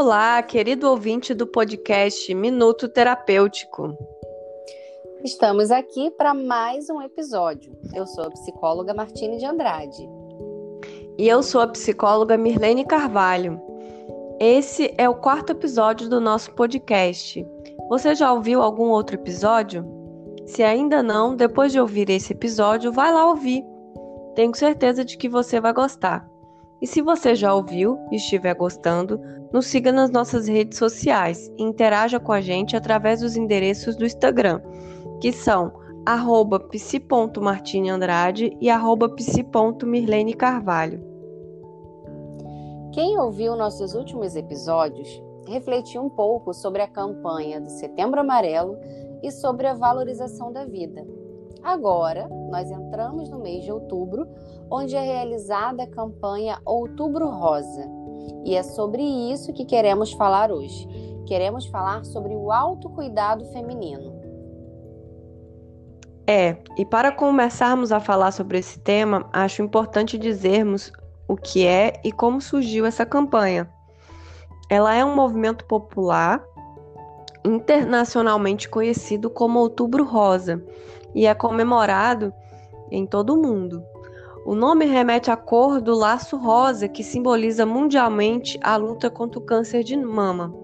Olá, querido ouvinte do podcast Minuto Terapêutico. Estamos aqui para mais um episódio. Eu sou a psicóloga Martine de Andrade. E eu sou a psicóloga Mirlene Carvalho. Esse é o quarto episódio do nosso podcast. Você já ouviu algum outro episódio? Se ainda não, depois de ouvir esse episódio, vai lá ouvir. Tenho certeza de que você vai gostar. E se você já ouviu e estiver gostando, nos siga nas nossas redes sociais e interaja com a gente através dos endereços do Instagram, que são psi.martineandrade e arroba psi.mirlene Carvalho. Quem ouviu nossos últimos episódios refletiu um pouco sobre a campanha do Setembro Amarelo e sobre a valorização da vida. Agora, nós entramos no mês de outubro, onde é realizada a campanha Outubro Rosa. E é sobre isso que queremos falar hoje. Queremos falar sobre o autocuidado feminino. É, e para começarmos a falar sobre esse tema, acho importante dizermos o que é e como surgiu essa campanha. Ela é um movimento popular internacionalmente conhecido como Outubro Rosa e é comemorado em todo o mundo. O nome remete à cor do laço rosa, que simboliza mundialmente a luta contra o câncer de mama.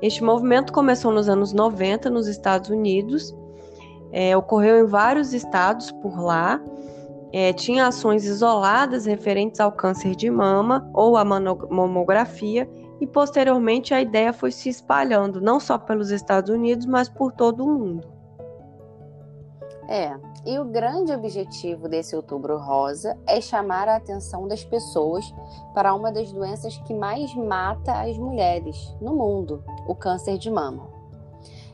Este movimento começou nos anos 90 nos Estados Unidos, é, ocorreu em vários estados por lá, é, tinha ações isoladas referentes ao câncer de mama ou à mamografia, e posteriormente a ideia foi se espalhando não só pelos Estados Unidos, mas por todo o mundo. É, e o grande objetivo desse Outubro Rosa é chamar a atenção das pessoas para uma das doenças que mais mata as mulheres no mundo, o câncer de mama.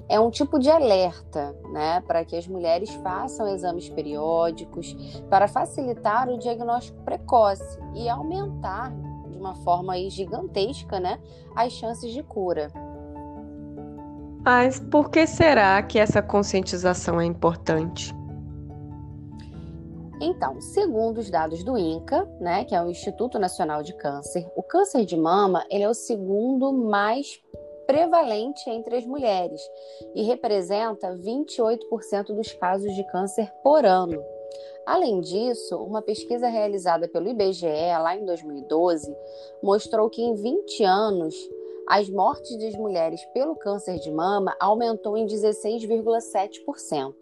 É um tipo de alerta, né, para que as mulheres façam exames periódicos para facilitar o diagnóstico precoce e aumentar de uma forma gigantesca, né, as chances de cura. Mas por que será que essa conscientização é importante? Então, segundo os dados do INCA, né, que é o Instituto Nacional de Câncer, o câncer de mama ele é o segundo mais prevalente entre as mulheres e representa 28% dos casos de câncer por ano. Além disso, uma pesquisa realizada pelo IBGE lá em 2012 mostrou que em 20 anos as mortes das mulheres pelo câncer de mama aumentou em 16,7%.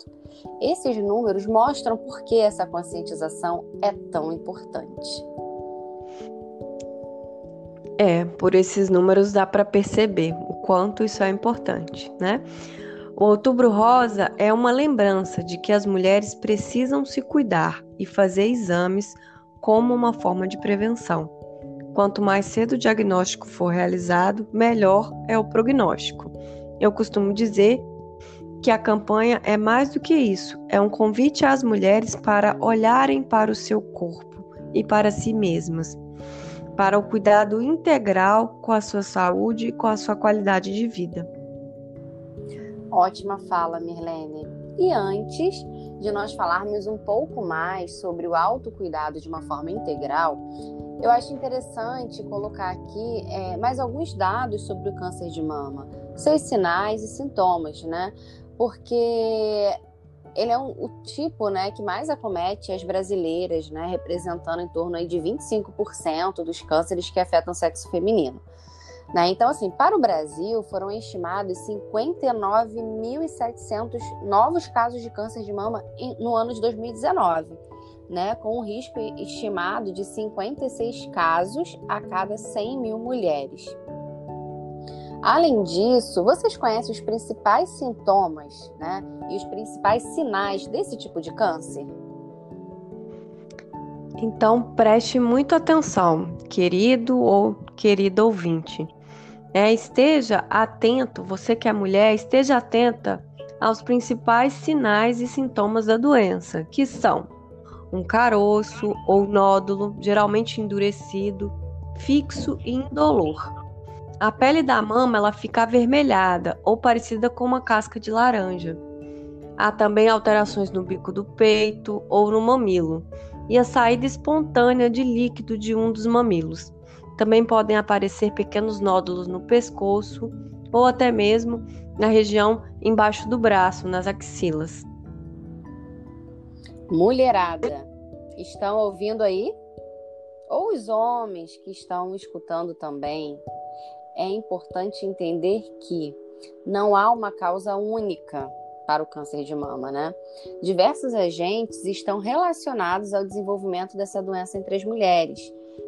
Esses números mostram por que essa conscientização é tão importante. É, por esses números dá para perceber o quanto isso é importante, né? O Outubro Rosa é uma lembrança de que as mulheres precisam se cuidar e fazer exames como uma forma de prevenção. Quanto mais cedo o diagnóstico for realizado, melhor é o prognóstico. Eu costumo dizer que a campanha é mais do que isso, é um convite às mulheres para olharem para o seu corpo e para si mesmas, para o cuidado integral com a sua saúde e com a sua qualidade de vida. Ótima fala, Mirlene. E antes de nós falarmos um pouco mais sobre o autocuidado de uma forma integral, eu acho interessante colocar aqui é, mais alguns dados sobre o câncer de mama, seus sinais e sintomas, né? Porque ele é um, o tipo né, que mais acomete as brasileiras, né, representando em torno aí de 25% dos cânceres que afetam o sexo feminino. Né? Então, assim, para o Brasil foram estimados 59.700 novos casos de câncer de mama no ano de 2019 né, com um risco estimado de 56 casos a cada 100 mil mulheres. Além disso, vocês conhecem os principais sintomas né, e os principais sinais desse tipo de câncer? Então preste muita atenção, querido ou querida ouvinte. É, esteja atento, você que é mulher, esteja atenta aos principais sinais e sintomas da doença, que são um caroço ou nódulo, geralmente endurecido, fixo e indolor. A pele da mama ela fica avermelhada ou parecida com uma casca de laranja. Há também alterações no bico do peito ou no mamilo e a saída espontânea de líquido de um dos mamilos. Também podem aparecer pequenos nódulos no pescoço ou até mesmo na região embaixo do braço, nas axilas. Mulherada, estão ouvindo aí? Ou os homens que estão escutando também, é importante entender que não há uma causa única para o câncer de mama, né? Diversos agentes estão relacionados ao desenvolvimento dessa doença entre as mulheres,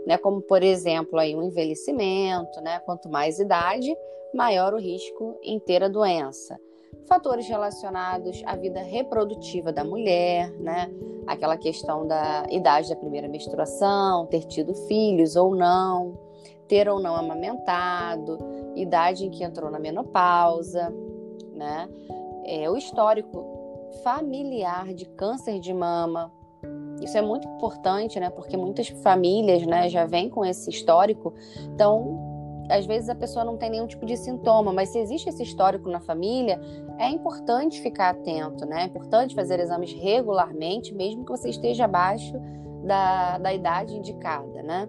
né? Como por exemplo aí o envelhecimento, né? Quanto mais idade, maior o risco em ter a doença. Fatores relacionados à vida reprodutiva da mulher, né? Aquela questão da idade da primeira menstruação, ter tido filhos ou não, ter ou não amamentado, idade em que entrou na menopausa, né? É, o histórico familiar de câncer de mama. Isso é muito importante, né? Porque muitas famílias, né, já vêm com esse histórico. Então, às vezes a pessoa não tem nenhum tipo de sintoma, mas se existe esse histórico na família, é importante ficar atento, né? É importante fazer exames regularmente, mesmo que você esteja abaixo da, da idade indicada, né?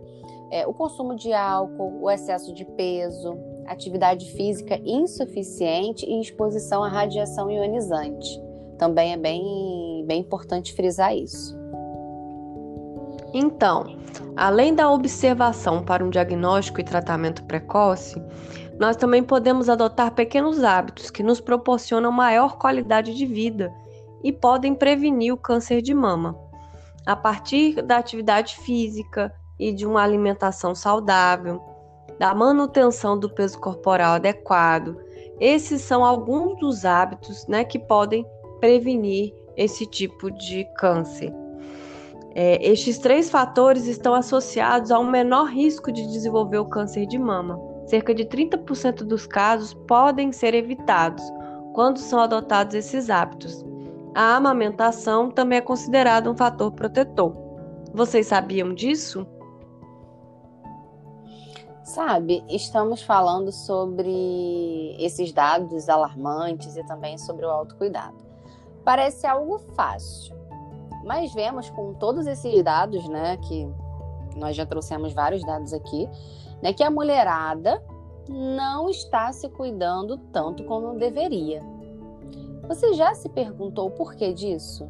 É, o consumo de álcool, o excesso de peso, atividade física insuficiente e exposição à radiação ionizante. Também é bem, bem importante frisar isso. Então, além da observação para um diagnóstico e tratamento precoce, nós também podemos adotar pequenos hábitos que nos proporcionam maior qualidade de vida e podem prevenir o câncer de mama. A partir da atividade física e de uma alimentação saudável, da manutenção do peso corporal adequado, esses são alguns dos hábitos né, que podem prevenir esse tipo de câncer. É, estes três fatores estão associados a um menor risco de desenvolver o câncer de mama. Cerca de 30% dos casos podem ser evitados quando são adotados esses hábitos. A amamentação também é considerada um fator protetor. Vocês sabiam disso? Sabe, estamos falando sobre esses dados alarmantes e também sobre o autocuidado. Parece algo fácil, mas vemos com todos esses dados, né, que nós já trouxemos vários dados aqui, né, que a mulherada não está se cuidando tanto como deveria. Você já se perguntou o porquê disso?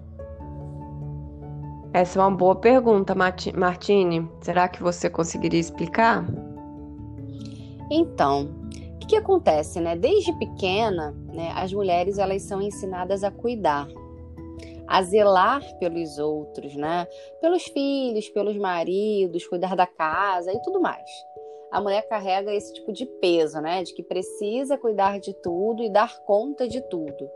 Essa é uma boa pergunta, Martine. Será que você conseguiria explicar? Então, o que, que, acontece, né? Desde pequena, né, as mulheres elas são ensinadas a cuidar, a zelar pelos outros, né? Pelos filhos, pelos maridos, cuidar da casa e tudo mais. A mulher carrega esse tipo de peso, né? De que precisa cuidar de tudo e dar conta de tudo.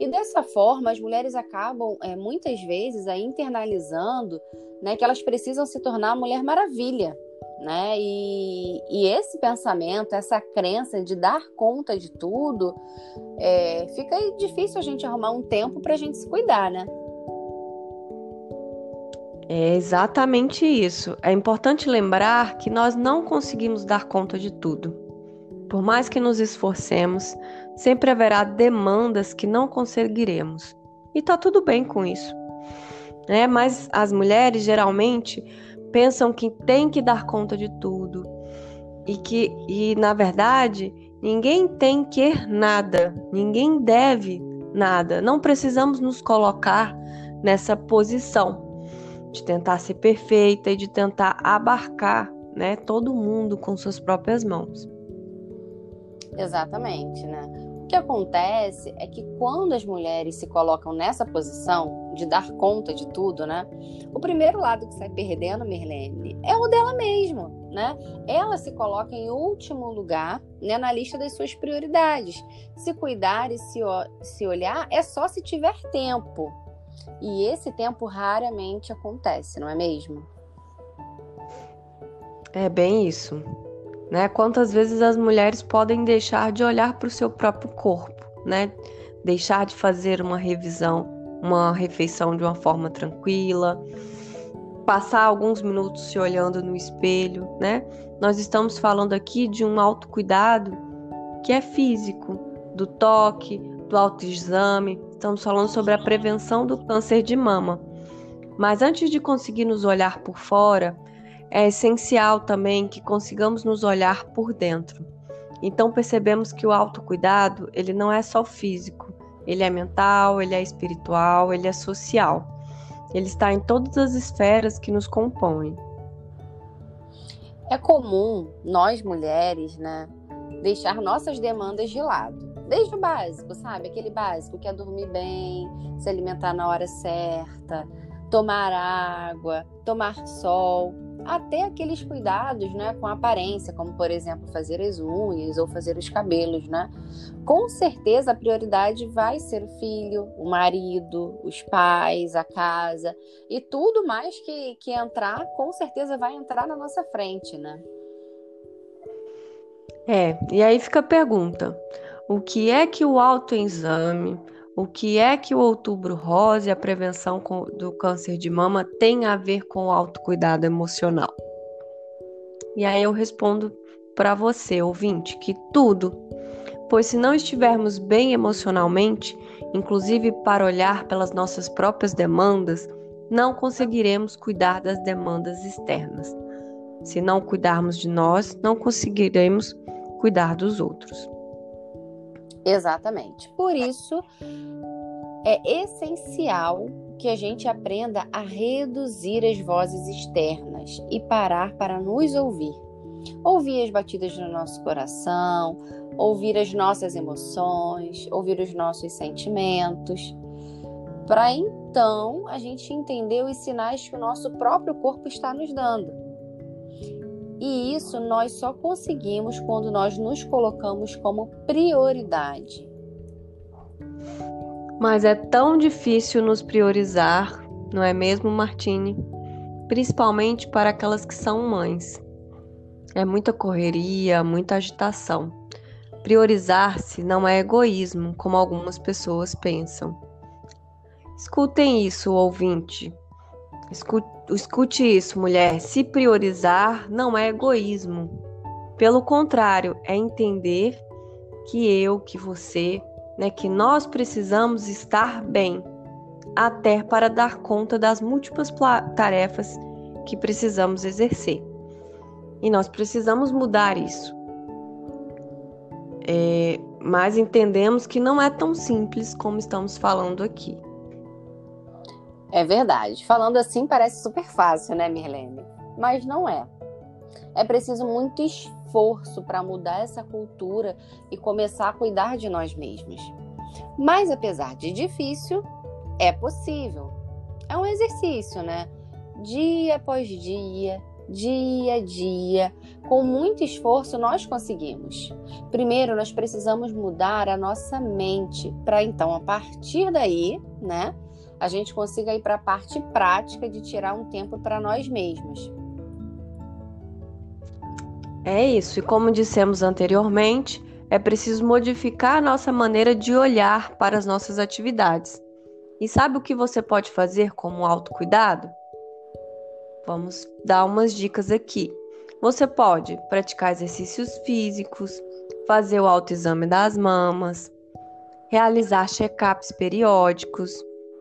E dessa forma, as mulheres acabam, é, muitas vezes, aí, internalizando né, que elas precisam se tornar a Mulher Maravilha, né? E, e, esse pensamento, essa crença de dar conta de tudo, é, fica difícil a gente arrumar um tempo para a gente se cuidar, né? É exatamente isso. É importante lembrar que nós não conseguimos dar conta de tudo. Por mais que nos esforcemos, sempre haverá demandas que não conseguiremos. E tá tudo bem com isso. É, mas as mulheres geralmente pensam que tem que dar conta de tudo e que e na verdade ninguém tem que nada, ninguém deve nada. Não precisamos nos colocar nessa posição de tentar ser perfeita e de tentar abarcar, né, todo mundo com suas próprias mãos. Exatamente, né? Que acontece é que quando as mulheres se colocam nessa posição de dar conta de tudo, né? O primeiro lado que sai perdendo, Mirlene, é o dela mesma, né? Ela se coloca em último lugar né, na lista das suas prioridades. Se cuidar e se, se olhar é só se tiver tempo. E esse tempo raramente acontece, não é mesmo? É bem isso né? Quantas vezes as mulheres podem deixar de olhar para o seu próprio corpo, né? Deixar de fazer uma revisão, uma refeição de uma forma tranquila, passar alguns minutos se olhando no espelho, né? Nós estamos falando aqui de um autocuidado que é físico, do toque, do autoexame. Estamos falando sobre a prevenção do câncer de mama. Mas antes de conseguir nos olhar por fora, é essencial também que consigamos nos olhar por dentro. Então percebemos que o autocuidado, ele não é só físico, ele é mental, ele é espiritual, ele é social. Ele está em todas as esferas que nos compõem. É comum nós mulheres, né, deixar nossas demandas de lado. Desde o básico, sabe? Aquele básico que é dormir bem, se alimentar na hora certa, tomar água, tomar sol, até aqueles cuidados, né, com a aparência, como por exemplo fazer as unhas ou fazer os cabelos, né? Com certeza a prioridade vai ser o filho, o marido, os pais, a casa e tudo mais que, que entrar, com certeza vai entrar na nossa frente, né? É, e aí fica a pergunta: o que é que o autoexame, o que é que o outubro rosa e a prevenção do câncer de mama tem a ver com o autocuidado emocional? E aí eu respondo para você, ouvinte, que tudo. Pois se não estivermos bem emocionalmente, inclusive para olhar pelas nossas próprias demandas, não conseguiremos cuidar das demandas externas. Se não cuidarmos de nós, não conseguiremos cuidar dos outros. Exatamente. Por isso, é essencial que a gente aprenda a reduzir as vozes externas e parar para nos ouvir. Ouvir as batidas do nosso coração, ouvir as nossas emoções, ouvir os nossos sentimentos, para então a gente entender os sinais que o nosso próprio corpo está nos dando. E isso nós só conseguimos quando nós nos colocamos como prioridade. Mas é tão difícil nos priorizar, não é mesmo, Martine? Principalmente para aquelas que são mães. É muita correria, muita agitação. Priorizar-se não é egoísmo, como algumas pessoas pensam. Escutem isso, ouvinte. Escute, escute isso, mulher. Se priorizar não é egoísmo. Pelo contrário, é entender que eu, que você, né, que nós precisamos estar bem, até para dar conta das múltiplas tarefas que precisamos exercer. E nós precisamos mudar isso. É, mas entendemos que não é tão simples como estamos falando aqui. É verdade. Falando assim parece super fácil, né, Mirlene? Mas não é. É preciso muito esforço para mudar essa cultura e começar a cuidar de nós mesmos. Mas apesar de difícil, é possível. É um exercício, né? Dia após dia, dia a dia, com muito esforço nós conseguimos. Primeiro, nós precisamos mudar a nossa mente para então a partir daí, né, a gente consiga ir para a parte prática de tirar um tempo para nós mesmos. É isso, e como dissemos anteriormente, é preciso modificar a nossa maneira de olhar para as nossas atividades. E sabe o que você pode fazer como autocuidado? Vamos dar umas dicas aqui. Você pode praticar exercícios físicos, fazer o autoexame das mamas, realizar check-ups periódicos,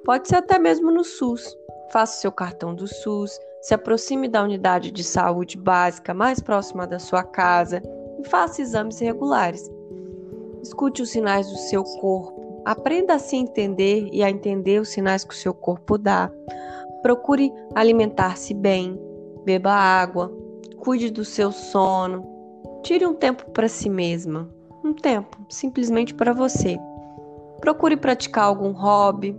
Pode ser até mesmo no SUS. Faça seu cartão do SUS, se aproxime da unidade de saúde básica mais próxima da sua casa e faça exames regulares. Escute os sinais do seu corpo, aprenda a se entender e a entender os sinais que o seu corpo dá. Procure alimentar-se bem, beba água, cuide do seu sono. Tire um tempo para si mesma, um tempo simplesmente para você. Procure praticar algum hobby,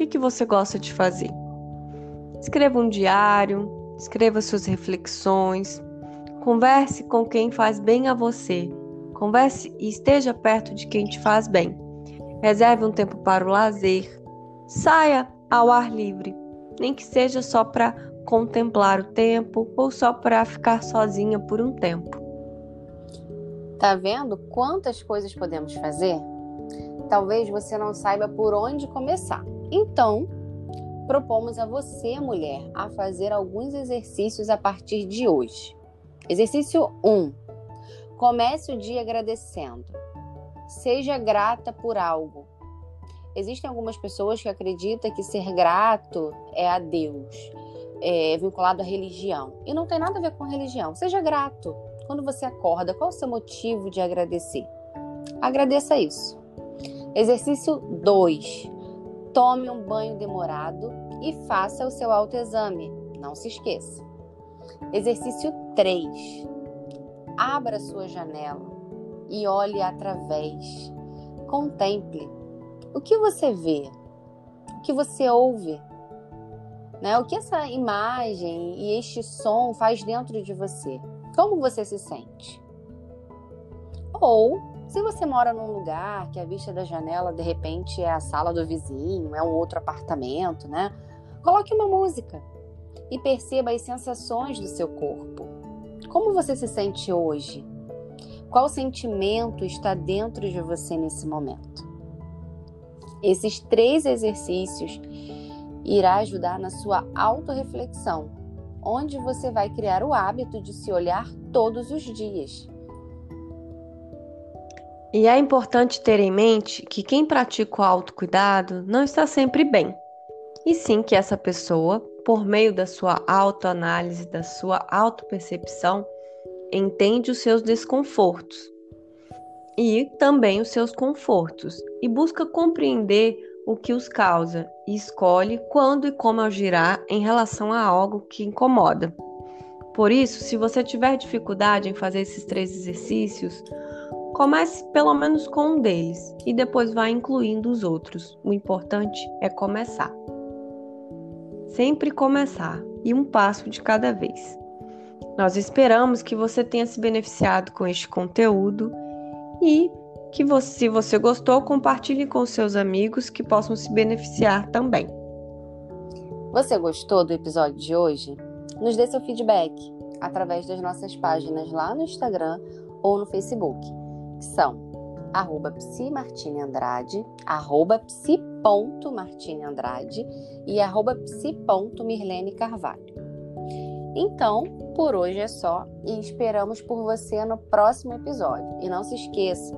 que, que você gosta de fazer? Escreva um diário, escreva suas reflexões, converse com quem faz bem a você, converse e esteja perto de quem te faz bem. Reserve um tempo para o lazer, saia ao ar livre, nem que seja só para contemplar o tempo ou só para ficar sozinha por um tempo. Tá vendo quantas coisas podemos fazer? Talvez você não saiba por onde começar. Então, propomos a você, mulher, a fazer alguns exercícios a partir de hoje. Exercício 1. Comece o dia agradecendo. Seja grata por algo. Existem algumas pessoas que acreditam que ser grato é a Deus. é, vinculado à religião. E não tem nada a ver com religião. Seja grato. Quando você acorda, qual o seu motivo de agradecer? Agradeça isso. Exercício 2. Tome um banho demorado e faça o seu autoexame. Não se esqueça. Exercício 3. Abra sua janela e olhe através. Contemple. O que você vê? O que você ouve? Né? O que essa imagem e este som faz dentro de você? Como você se sente? Ou, se você mora num lugar que a vista da janela de repente é a sala do vizinho, é um outro apartamento, né? Coloque uma música e perceba as sensações do seu corpo. Como você se sente hoje? Qual sentimento está dentro de você nesse momento? Esses três exercícios irá ajudar na sua autorreflexão, onde você vai criar o hábito de se olhar todos os dias. E é importante ter em mente que quem pratica o autocuidado não está sempre bem, e sim que essa pessoa, por meio da sua autoanálise, da sua autopercepção, entende os seus desconfortos e também os seus confortos e busca compreender o que os causa e escolhe quando e como agirá em relação a algo que incomoda. Por isso, se você tiver dificuldade em fazer esses três exercícios, comece pelo menos com um deles e depois vá incluindo os outros. O importante é começar. Sempre começar e um passo de cada vez. Nós esperamos que você tenha se beneficiado com este conteúdo e que você, se você gostou, compartilhe com seus amigos que possam se beneficiar também. Você gostou do episódio de hoje? Nos dê seu feedback através das nossas páginas lá no Instagram ou no Facebook, que são arroba psimartineandrade, arroba psi.martineandrade e arroba psi.mirlene Carvalho. Então, por hoje é só e esperamos por você no próximo episódio. E não se esqueça,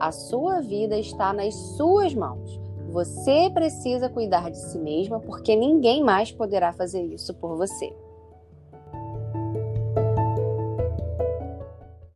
a sua vida está nas suas mãos. Você precisa cuidar de si mesma porque ninguém mais poderá fazer isso por você.